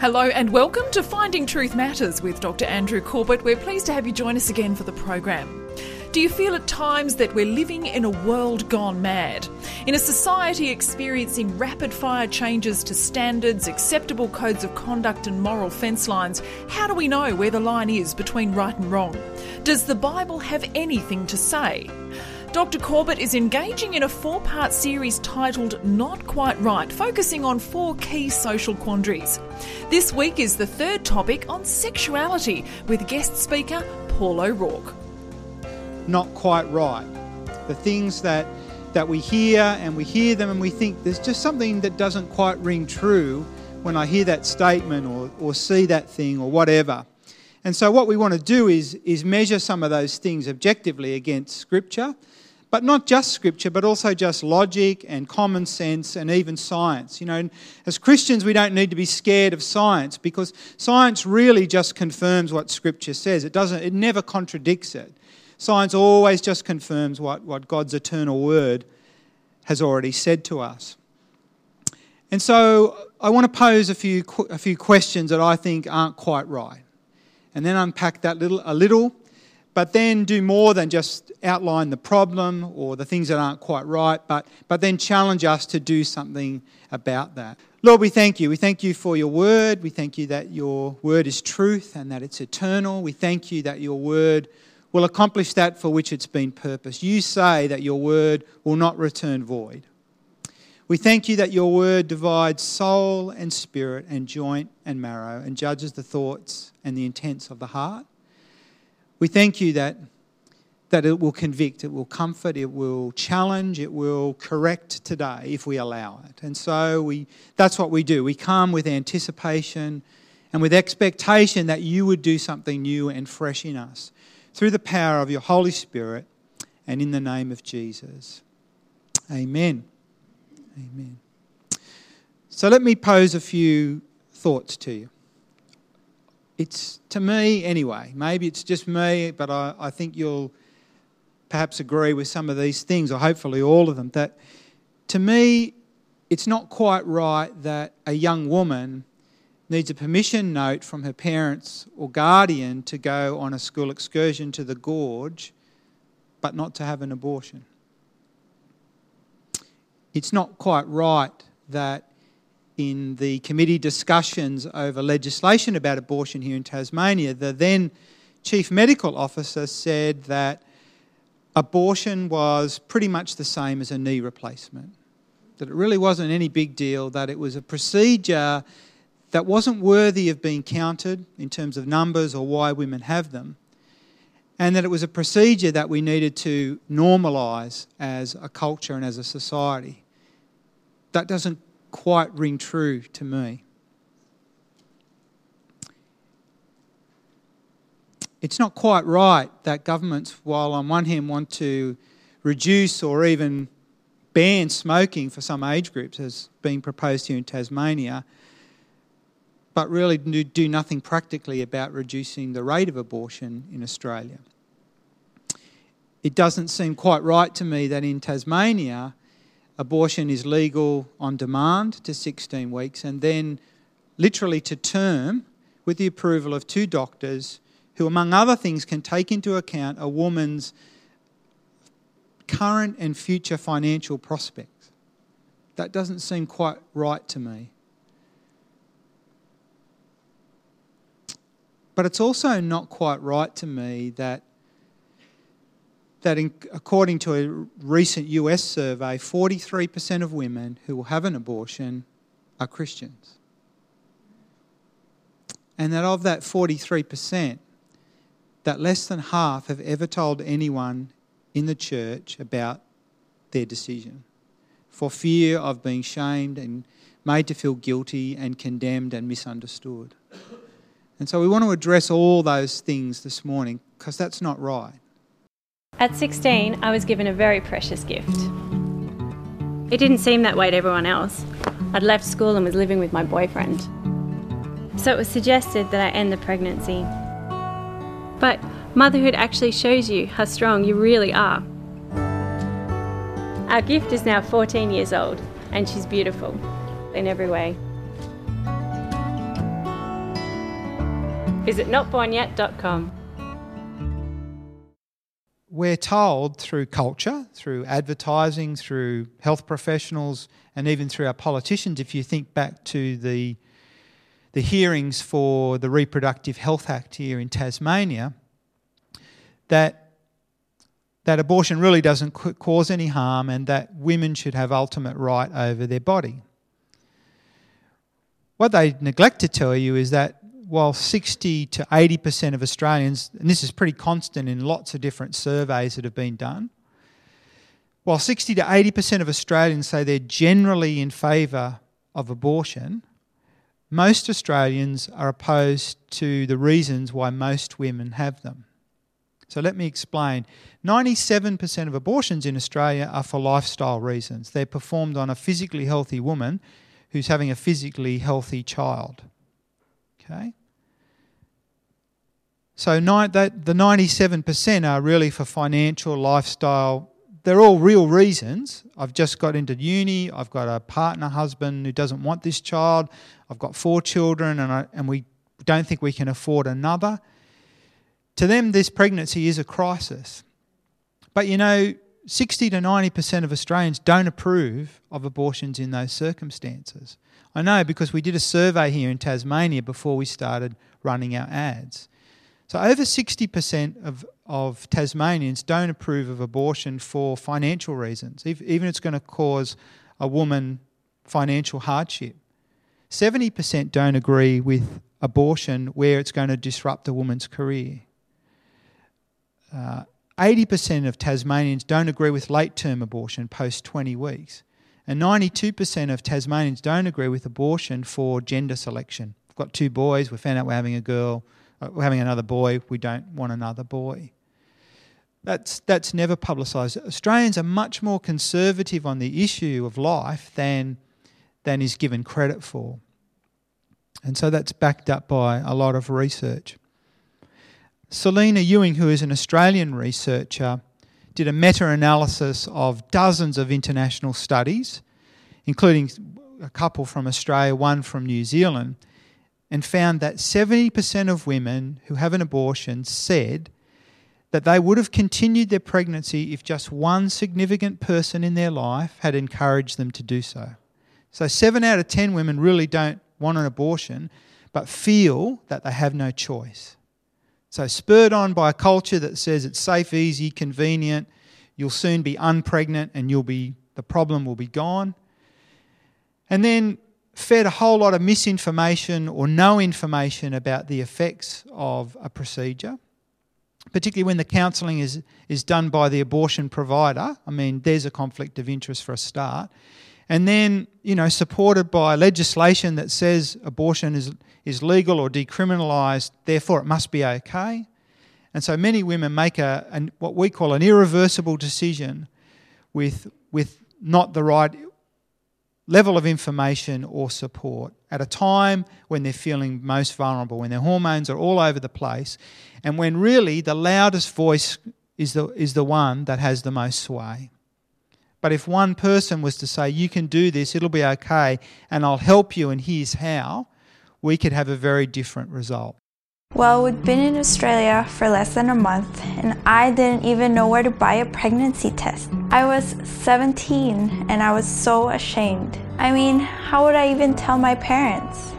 Hello and welcome to Finding Truth Matters with Dr. Andrew Corbett. We're pleased to have you join us again for the program. Do you feel at times that we're living in a world gone mad? In a society experiencing rapid fire changes to standards, acceptable codes of conduct, and moral fence lines, how do we know where the line is between right and wrong? Does the Bible have anything to say? Dr. Corbett is engaging in a four part series titled Not Quite Right, focusing on four key social quandaries. This week is the third topic on sexuality with guest speaker Paul O'Rourke. Not quite right. The things that, that we hear and we hear them and we think there's just something that doesn't quite ring true when I hear that statement or, or see that thing or whatever. And so, what we want to do is, is measure some of those things objectively against Scripture but not just scripture, but also just logic and common sense and even science. You know, as Christians, we don't need to be scared of science because science really just confirms what scripture says. It doesn't, it never contradicts it. Science always just confirms what, what God's eternal word has already said to us. And so I want to pose a few, a few questions that I think aren't quite right. And then unpack that little, a little but then do more than just outline the problem or the things that aren't quite right, but, but then challenge us to do something about that. Lord, we thank you. We thank you for your word. We thank you that your word is truth and that it's eternal. We thank you that your word will accomplish that for which it's been purposed. You say that your word will not return void. We thank you that your word divides soul and spirit and joint and marrow and judges the thoughts and the intents of the heart. We thank you that, that it will convict, it will comfort, it will challenge, it will correct today if we allow it. And so we, that's what we do. We come with anticipation and with expectation that you would do something new and fresh in us through the power of your Holy Spirit and in the name of Jesus. Amen. Amen. So let me pose a few thoughts to you it's to me anyway, maybe it's just me, but I, I think you'll perhaps agree with some of these things, or hopefully all of them, that to me, it's not quite right that a young woman needs a permission note from her parents or guardian to go on a school excursion to the gorge, but not to have an abortion. It's not quite right that in the committee discussions over legislation about abortion here in Tasmania, the then chief medical officer said that abortion was pretty much the same as a knee replacement, that it really wasn't any big deal, that it was a procedure that wasn't worthy of being counted in terms of numbers or why women have them, and that it was a procedure that we needed to normalise as a culture and as a society. That doesn't quite ring true to me. It's not quite right that governments, while on one hand want to reduce or even ban smoking for some age groups, as being proposed here in Tasmania, but really do nothing practically about reducing the rate of abortion in Australia. It doesn't seem quite right to me that in Tasmania abortion is legal on demand to 16 weeks and then literally to term with the approval of two doctors who, among other things, can take into account a woman's current and future financial prospects. That doesn't seem quite right to me. But it's also not quite right to me that that in, according to a recent US survey, 43% of women who will have an abortion are Christians. And that of that 43%, that less than half have ever told anyone in the church about their decision for fear of being shamed and made to feel guilty and condemned and misunderstood. And so we want to address all those things this morning because that's not right. At 16, I was given a very precious gift. It didn't seem that way to everyone else. I'd left school and was living with my boyfriend. So it was suggested that I end the pregnancy. But motherhood actually shows you how strong you really are. Our gift is now 14 years old, and she's beautiful in every way. Visit notbornyet.com. We're told through culture, through advertising, through health professionals, and even through our politicians, if you think back to the, the hearings for the Reproductive Health Act here in Tasmania, that, that abortion really doesn't cause any harm and that women should have ultimate right over their body. What they neglect to tell you is that while 60 to 80% of Australians, and this is pretty constant in lots of different surveys that have been done, while 60 to 80% of Australians say they're generally in favour of abortion, most Australians are opposed to the reasons why most women have them. So let me explain. 97% of abortions in Australia are for lifestyle reasons. They're performed on a physically healthy woman who's having a physically healthy child. Okay? So the 97% are really for financial, lifestyle. They're all real reasons. I've just got into uni. I've got a partner, husband who doesn't want this child. I've got four children, and, I, and we don't think we can afford another. To them, this pregnancy is a crisis. But you know, 60 to 90% of Australians don't approve of abortions in those circumstances. I know because we did a survey here in Tasmania before we started running our ads. So, over 60% of, of Tasmanians don't approve of abortion for financial reasons, if, even if it's going to cause a woman financial hardship. 70% don't agree with abortion where it's going to disrupt a woman's career. Uh, 80% of Tasmanians don't agree with late term abortion post 20 weeks. And 92% of Tasmanians don't agree with abortion for gender selection. We've got two boys, we found out we're having a girl we're having another boy, we don't want another boy. That's, that's never publicised. Australians are much more conservative on the issue of life than, than is given credit for. And so that's backed up by a lot of research. Selena Ewing, who is an Australian researcher, did a meta analysis of dozens of international studies, including a couple from Australia, one from New Zealand, and found that 70% of women who have an abortion said that they would have continued their pregnancy if just one significant person in their life had encouraged them to do so. So, 7 out of 10 women really don't want an abortion, but feel that they have no choice. So, spurred on by a culture that says it's safe, easy, convenient, you'll soon be unpregnant and you'll be, the problem will be gone. And then fed a whole lot of misinformation or no information about the effects of a procedure, particularly when the counselling is, is done by the abortion provider. I mean, there's a conflict of interest for a start. And then, you know, supported by legislation that says abortion is, is legal or decriminalised, therefore it must be okay. And so many women make a, an, what we call an irreversible decision with, with not the right level of information or support at a time when they're feeling most vulnerable, when their hormones are all over the place, and when really the loudest voice is the, is the one that has the most sway. But if one person was to say, You can do this, it'll be okay, and I'll help you, and here's how, we could have a very different result. Well, we'd been in Australia for less than a month, and I didn't even know where to buy a pregnancy test. I was 17 and I was so ashamed. I mean, how would I even tell my parents?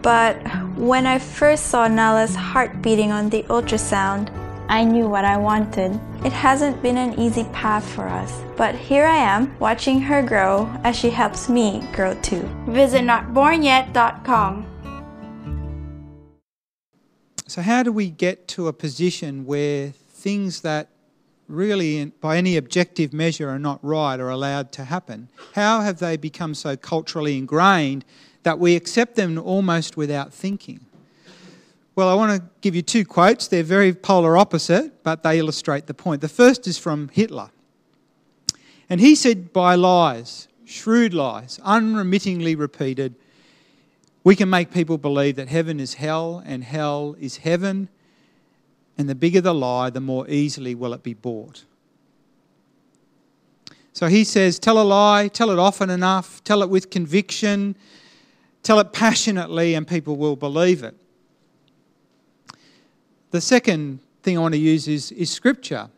But when I first saw Nala's heart beating on the ultrasound, I knew what I wanted. It hasn't been an easy path for us, but here I am watching her grow as she helps me grow too. Visit notbornyet.com. So, how do we get to a position where things that really, by any objective measure, are not right are allowed to happen? How have they become so culturally ingrained that we accept them almost without thinking? Well, I want to give you two quotes. They're very polar opposite, but they illustrate the point. The first is from Hitler. And he said, by lies, shrewd lies, unremittingly repeated, we can make people believe that heaven is hell and hell is heaven, and the bigger the lie, the more easily will it be bought. So he says, tell a lie, tell it often enough, tell it with conviction, tell it passionately, and people will believe it. The second thing I want to use is, is scripture.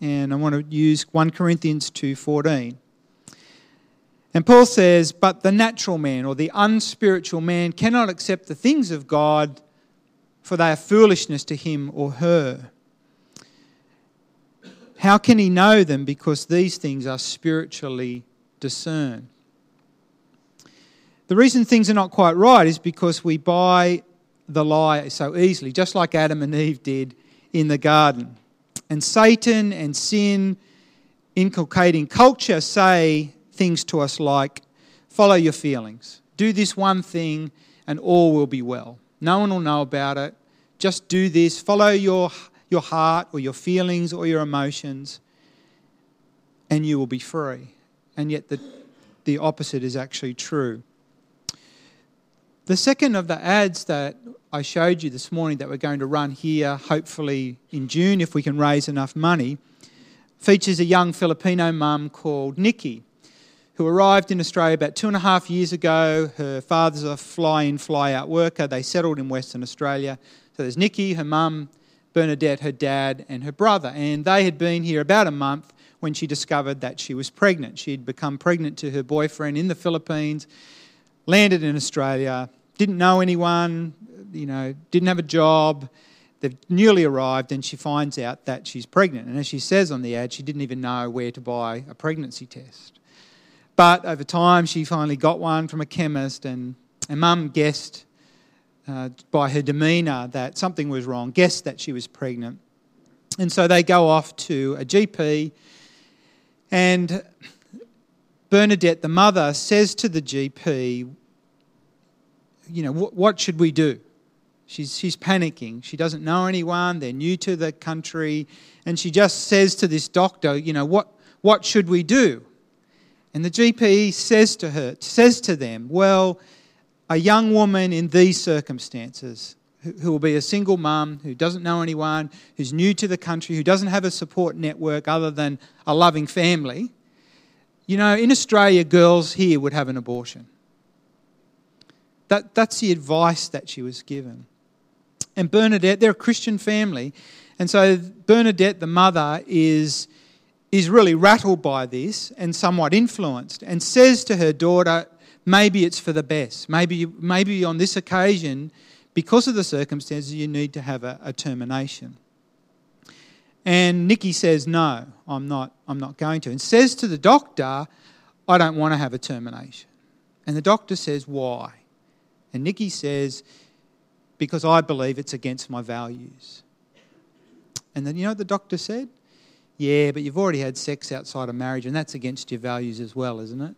And I want to use 1 Corinthians 2:14. And Paul says, But the natural man or the unspiritual man cannot accept the things of God, for they are foolishness to him or her. How can he know them? Because these things are spiritually discerned. The reason things are not quite right is because we buy the lie so easily, just like Adam and Eve did in the garden. And Satan and sin, inculcating culture, say things to us like follow your feelings, do this one thing, and all will be well. No one will know about it. Just do this, follow your, your heart or your feelings or your emotions, and you will be free. And yet, the, the opposite is actually true. The second of the ads that I showed you this morning that we're going to run here, hopefully in June, if we can raise enough money, features a young Filipino mum called Nikki, who arrived in Australia about two and a half years ago. Her father's a fly in, fly out worker. They settled in Western Australia. So there's Nikki, her mum, Bernadette, her dad, and her brother. And they had been here about a month when she discovered that she was pregnant. She had become pregnant to her boyfriend in the Philippines, landed in Australia, didn't know anyone, you know, didn't have a job. They've newly arrived, and she finds out that she's pregnant. And as she says on the ad, she didn't even know where to buy a pregnancy test. But over time, she finally got one from a chemist, and, and mum guessed uh, by her demeanour that something was wrong, guessed that she was pregnant. And so they go off to a GP, and Bernadette, the mother, says to the GP, you know, what, what should we do? She's, she's panicking. She doesn't know anyone. They're new to the country. And she just says to this doctor, you know, what, what should we do? And the GP says to her, says to them, well, a young woman in these circumstances, who, will be a single mum, who doesn't know anyone, who's new to the country, who doesn't have a support network other than a loving family, you know, in Australia, girls here would have an abortion. That, that's the advice that she was given. And Bernadette, they're a Christian family. And so Bernadette, the mother, is, is really rattled by this and somewhat influenced and says to her daughter, maybe it's for the best. Maybe, maybe on this occasion, because of the circumstances, you need to have a, a termination. And Nikki says, No, I'm not, I'm not going to. And says to the doctor, I don't want to have a termination. And the doctor says, Why? And Nikki says, Because I believe it's against my values. And then you know what the doctor said? Yeah, but you've already had sex outside of marriage, and that's against your values as well, isn't it?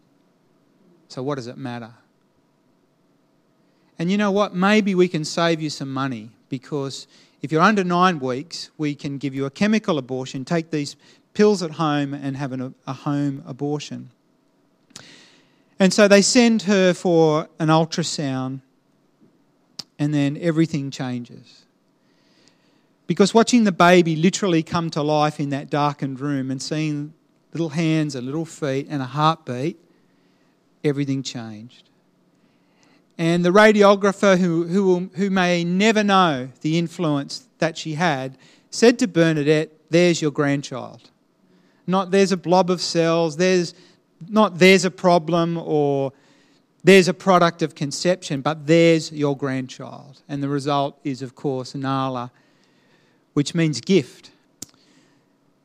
So what does it matter? And you know what? Maybe we can save you some money because if you're under nine weeks, we can give you a chemical abortion, take these pills at home, and have an, a home abortion. And so they send her for an ultrasound, and then everything changes. Because watching the baby literally come to life in that darkened room and seeing little hands and little feet and a heartbeat, everything changed. And the radiographer, who, who, who may never know the influence that she had, said to Bernadette, There's your grandchild. Not there's a blob of cells, there's not there's a problem or there's a product of conception, but there's your grandchild. And the result is, of course, Nala, which means gift.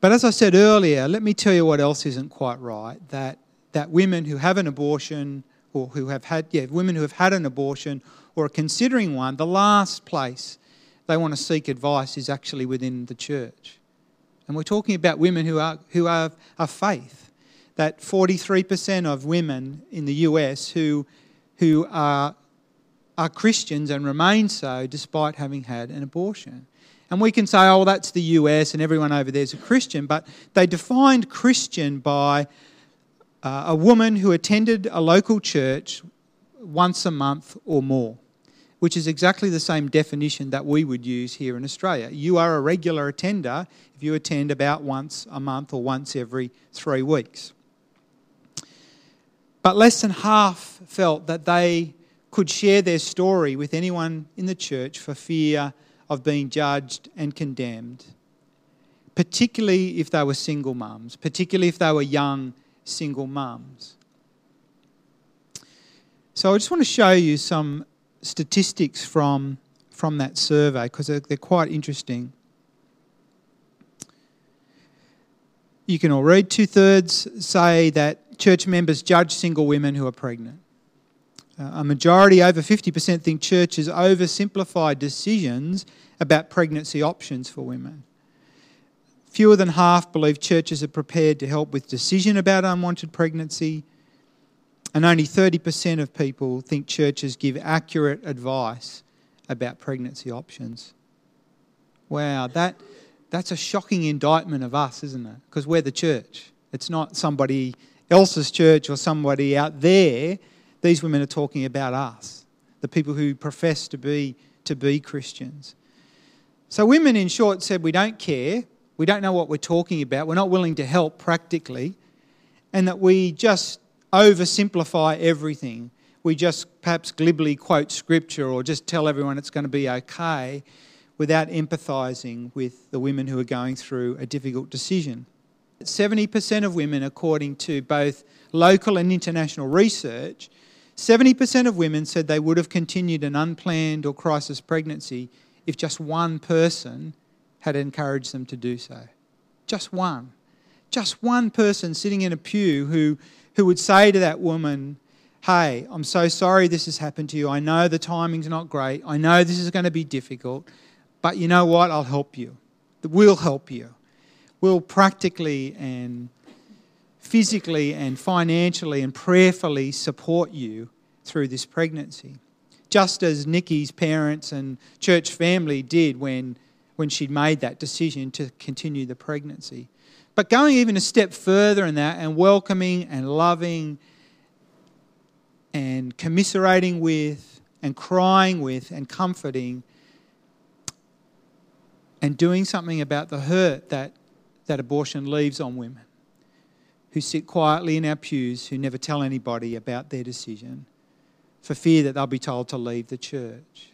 But as I said earlier, let me tell you what else isn't quite right that, that women who have an abortion or who have had, yeah, women who have had an abortion or are considering one, the last place they want to seek advice is actually within the church. And we're talking about women who are, who are of faith that 43% of women in the US who, who are, are Christians and remain so despite having had an abortion. And we can say, oh, well, that's the US and everyone over there is a Christian, but they defined Christian by uh, a woman who attended a local church once a month or more, which is exactly the same definition that we would use here in Australia. You are a regular attender if you attend about once a month or once every three weeks. But less than half felt that they could share their story with anyone in the church for fear of being judged and condemned, particularly if they were single mums, particularly if they were young single mums. So I just want to show you some statistics from, from that survey because they're, they're quite interesting. You can all read. Two thirds say that church members judge single women who are pregnant. A majority, over 50%, think churches oversimplify decisions about pregnancy options for women. Fewer than half believe churches are prepared to help with decision about unwanted pregnancy. And only 30% of people think churches give accurate advice about pregnancy options. Wow, that, that's a shocking indictment of us, isn't it? Because we're the church. It's not somebody else's church or somebody out there. These women are talking about us, the people who profess to be, to be Christians. So, women, in short, said, We don't care. We don't know what we're talking about. We're not willing to help practically. And that we just oversimplify everything. We just perhaps glibly quote scripture or just tell everyone it's going to be okay without empathising with the women who are going through a difficult decision. 70% of women, according to both local and international research, 70% of women said they would have continued an unplanned or crisis pregnancy if just one person had encouraged them to do so. Just one. Just one person sitting in a pew who, who would say to that woman, Hey, I'm so sorry this has happened to you. I know the timing's not great. I know this is going to be difficult. But you know what? I'll help you. We'll help you. We'll practically and physically and financially and prayerfully support you through this pregnancy. Just as Nikki's parents and church family did when, when she'd made that decision to continue the pregnancy. But going even a step further in that and welcoming and loving and commiserating with and crying with and comforting and doing something about the hurt that, that abortion leaves on women who sit quietly in our pews, who never tell anybody about their decision for fear that they'll be told to leave the church.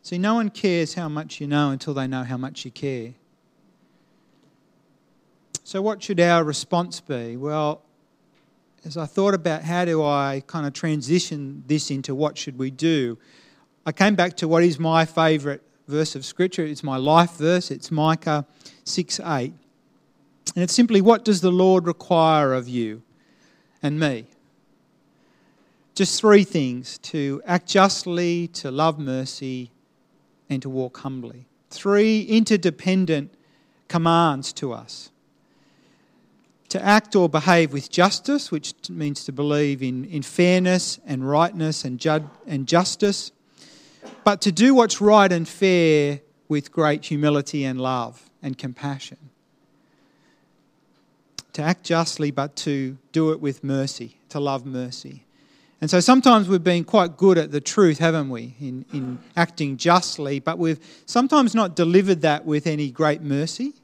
See, no one cares how much you know until they know how much you care. So, what should our response be? Well, as I thought about how do I kind of transition this into what should we do, I came back to what is my favourite verse of Scripture. It's my life verse. It's Micah 6 8. And it's simply, what does the Lord require of you and me? Just three things to act justly, to love mercy, and to walk humbly. Three interdependent commands to us to act or behave with justice, which means to believe in, in fairness and rightness and, ju- and justice, but to do what's right and fair with great humility and love and compassion. To act justly, but to do it with mercy, to love mercy. And so sometimes we've been quite good at the truth, haven't we, in, in acting justly, but we've sometimes not delivered that with any great mercy.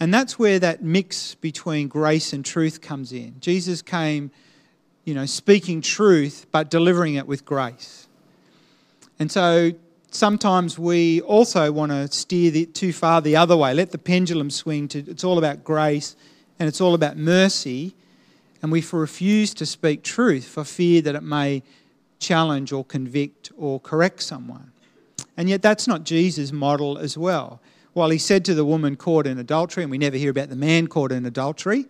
And that's where that mix between grace and truth comes in. Jesus came, you know, speaking truth, but delivering it with grace. And so sometimes we also want to steer the, too far the other way, let the pendulum swing to it's all about grace and it's all about mercy and we refuse to speak truth for fear that it may challenge or convict or correct someone. And yet, that's not Jesus' model as well. While he said to the woman caught in adultery, and we never hear about the man caught in adultery,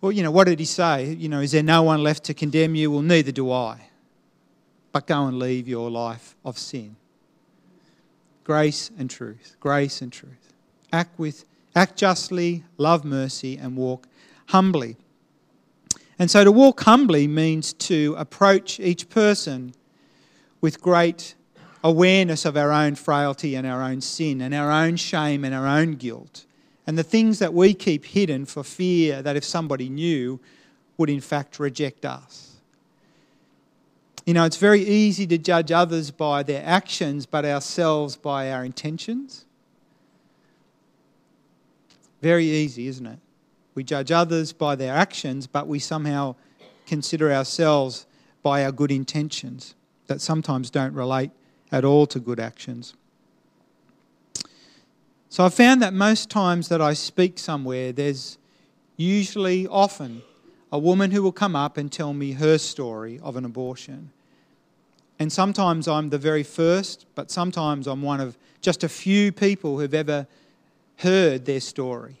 well, you know, what did he say? You know, is there no one left to condemn you? Well, neither do I. But go and leave your life of sin. Grace and truth. Grace and truth. Act with act justly, love mercy, and walk humbly. And so to walk humbly means to approach each person with great awareness of our own frailty and our own sin and our own shame and our own guilt and the things that we keep hidden for fear that if somebody knew would in fact reject us. You know, it's very easy to judge others by their actions, but ourselves by our intentions. Very easy, isn't it? We judge others by their actions, but we somehow consider ourselves by our good intentions that sometimes don't relate at all to good actions. So I've found that most times that I speak somewhere, there's usually, often, a woman who will come up and tell me her story of an abortion. And sometimes I'm the very first, but sometimes I'm one of just a few people who've ever heard their story.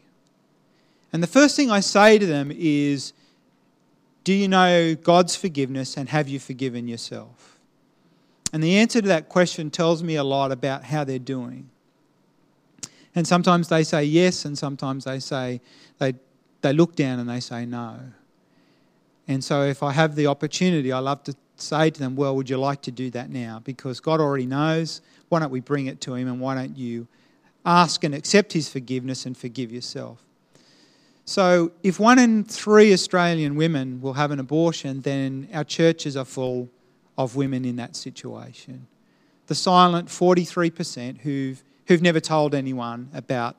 And the first thing I say to them is, Do you know God's forgiveness and have you forgiven yourself? And the answer to that question tells me a lot about how they're doing. And sometimes they say yes, and sometimes they say, they, they look down and they say no. And so if I have the opportunity, I love to say to them, Well, would you like to do that now? Because God already knows. Why don't we bring it to Him and why don't you ask and accept His forgiveness and forgive yourself? So, if one in three Australian women will have an abortion, then our churches are full of women in that situation. The silent 43% who've, who've never told anyone about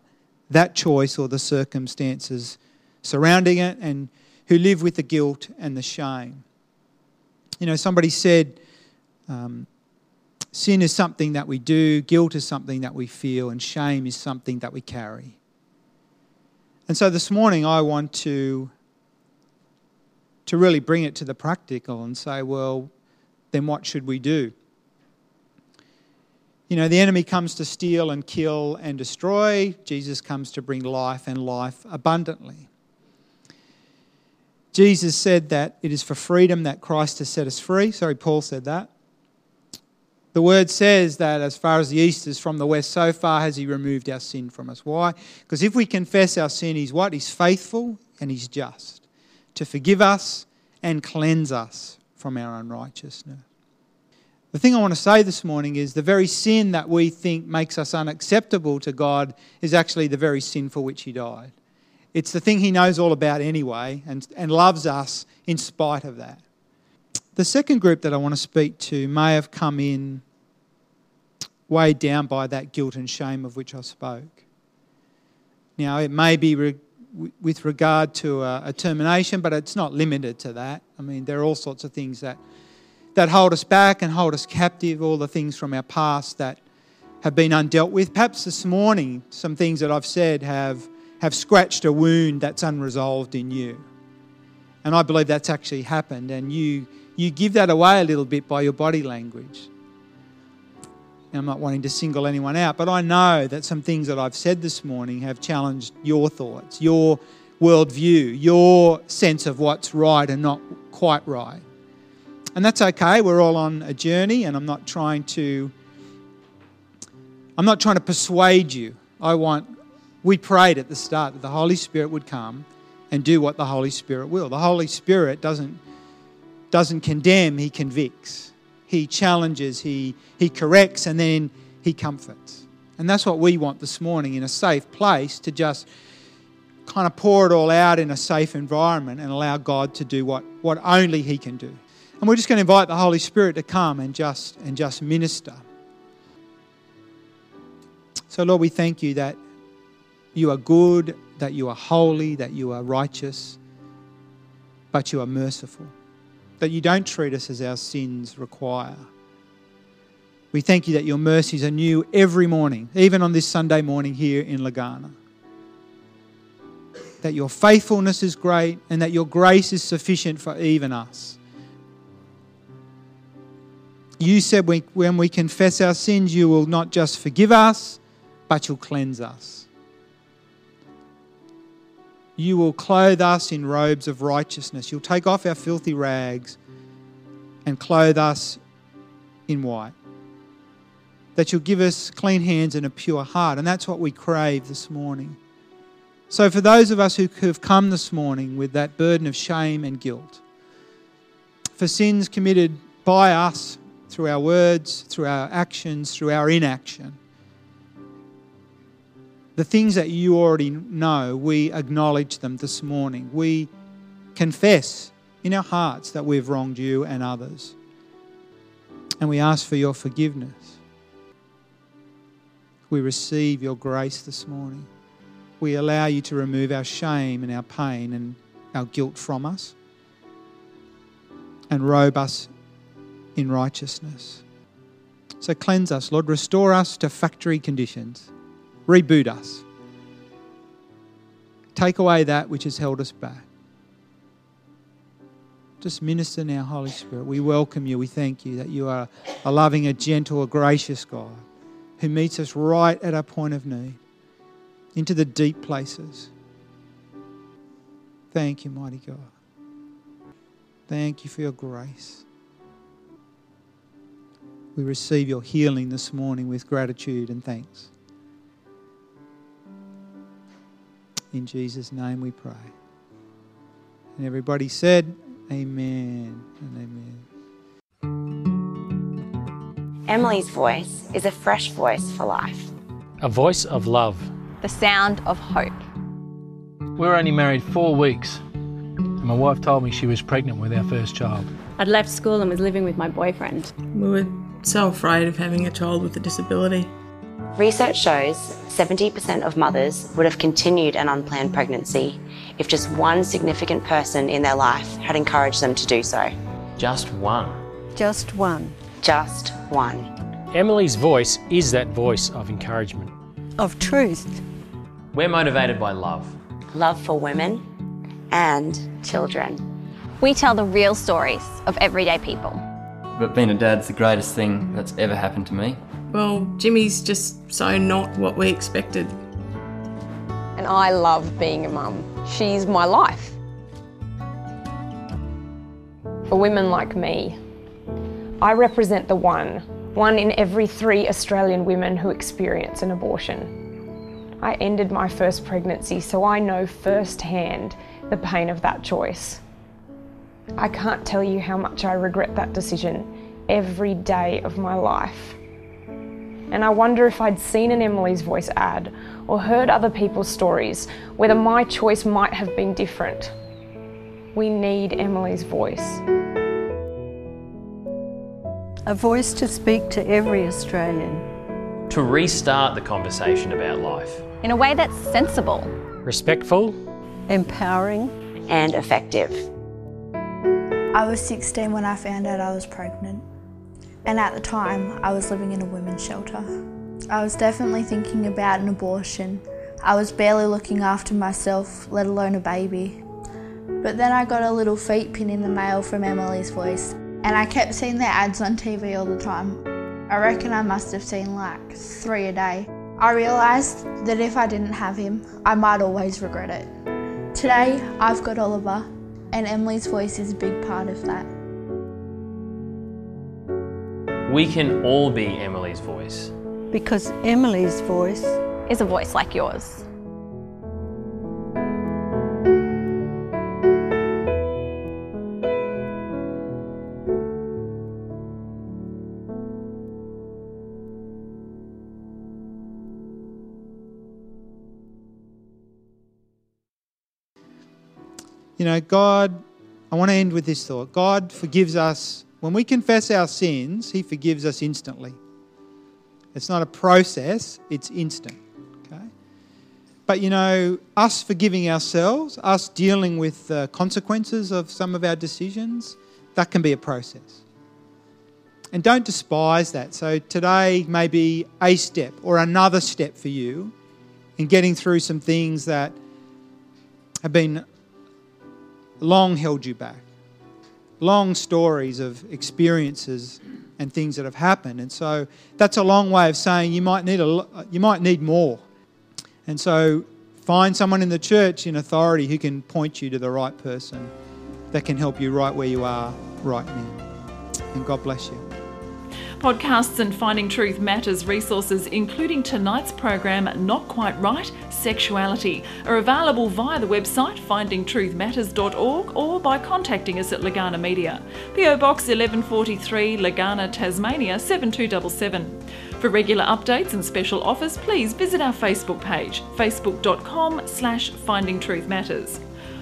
that choice or the circumstances surrounding it and who live with the guilt and the shame. You know, somebody said, um, sin is something that we do, guilt is something that we feel, and shame is something that we carry. And so this morning I want to, to really bring it to the practical and say, well, then what should we do? You know, the enemy comes to steal and kill and destroy. Jesus comes to bring life and life abundantly. Jesus said that it is for freedom that Christ has set us free. Sorry, Paul said that. The word says that as far as the east is from the west, so far has he removed our sin from us. Why? Because if we confess our sin, he's what? He's faithful and he's just to forgive us and cleanse us from our unrighteousness. The thing I want to say this morning is the very sin that we think makes us unacceptable to God is actually the very sin for which he died. It's the thing he knows all about anyway and, and loves us in spite of that. The second group that I want to speak to may have come in weighed down by that guilt and shame of which I spoke. Now, it may be re- with regard to a, a, termination, but it's not limited to that. I mean, there are all sorts of things that, that hold us back and hold us captive, all the things from our past that have been undealt with. Perhaps this morning, some things that I've said have, have scratched a wound that's unresolved in you. And I believe that's actually happened, and you you give that away a little bit by your body language. I'm not wanting to single anyone out, but I know that some things that I've said this morning have challenged your thoughts, your worldview, your sense of what's right and not quite right. And that's okay. We're all on a journey, and I'm not trying to. I'm not trying to persuade you. I want. We prayed at the start that the Holy Spirit would come and do what the Holy Spirit will. The Holy Spirit doesn't doesn't condemn, he convicts. He challenges, he, he corrects, and then he comforts. And that's what we want this morning in a safe place to just kind of pour it all out in a safe environment and allow God to do what, what only He can do. And we're just going to invite the Holy Spirit to come and just, and just minister. So, Lord, we thank you that you are good, that you are holy, that you are righteous, but you are merciful that you don't treat us as our sins require. We thank you that your mercies are new every morning, even on this Sunday morning here in Legana. That your faithfulness is great and that your grace is sufficient for even us. You said when we confess our sins, you will not just forgive us, but you'll cleanse us. You will clothe us in robes of righteousness. You'll take off our filthy rags and clothe us in white. That you'll give us clean hands and a pure heart. And that's what we crave this morning. So, for those of us who have come this morning with that burden of shame and guilt, for sins committed by us through our words, through our actions, through our inaction, the things that you already know, we acknowledge them this morning. We confess in our hearts that we've wronged you and others. And we ask for your forgiveness. We receive your grace this morning. We allow you to remove our shame and our pain and our guilt from us and robe us in righteousness. So cleanse us, Lord. Restore us to factory conditions. Reboot us. Take away that which has held us back. Just minister now, Holy Spirit. We welcome you. We thank you that you are a loving, a gentle, a gracious God who meets us right at our point of need, into the deep places. Thank you, mighty God. Thank you for your grace. We receive your healing this morning with gratitude and thanks. In Jesus' name we pray. And everybody said, Amen and amen. Emily's voice is a fresh voice for life, a voice of love, the sound of hope. We were only married four weeks, and my wife told me she was pregnant with our first child. I'd left school and was living with my boyfriend. We were so afraid of having a child with a disability. Research shows 70% of mothers would have continued an unplanned pregnancy if just one significant person in their life had encouraged them to do so. Just one. Just one. Just one. Emily's voice is that voice of encouragement, of truth. We're motivated by love love for women and children. We tell the real stories of everyday people. But being a dad's the greatest thing that's ever happened to me. Well, Jimmy's just so not what we expected. And I love being a mum. She's my life. For women like me, I represent the one, one in every three Australian women who experience an abortion. I ended my first pregnancy, so I know firsthand the pain of that choice. I can't tell you how much I regret that decision every day of my life. And I wonder if I'd seen an Emily's Voice ad or heard other people's stories, whether my choice might have been different. We need Emily's voice. A voice to speak to every Australian. To restart the conversation about life. In a way that's sensible, respectful, empowering, and effective. I was 16 when I found out I was pregnant. And at the time, I was living in a women's shelter. I was definitely thinking about an abortion. I was barely looking after myself, let alone a baby. But then I got a little feet pin in the mail from Emily's Voice, and I kept seeing their ads on TV all the time. I reckon I must have seen like three a day. I realised that if I didn't have him, I might always regret it. Today, I've got Oliver, and Emily's Voice is a big part of that. We can all be Emily's voice. Because Emily's voice is a voice like yours. You know, God, I want to end with this thought God forgives us when we confess our sins, He forgives us instantly. It's not a process, it's instant. Okay? But you know, us forgiving ourselves, us dealing with the consequences of some of our decisions, that can be a process. And don't despise that. So today may be a step or another step for you in getting through some things that have been long held you back long stories of experiences and things that have happened. And so that's a long way of saying you might need a, you might need more. And so find someone in the church in authority who can point you to the right person that can help you right where you are right now. And God bless you. Podcasts and Finding Truth Matters resources, including tonight's program Not Quite Right Sexuality, are available via the website findingtruthmatters.org or by contacting us at Legana Media. PO Box 1143, Legana, Tasmania 7277. For regular updates and special offers, please visit our Facebook page, facebook.com slash findingtruthmatters.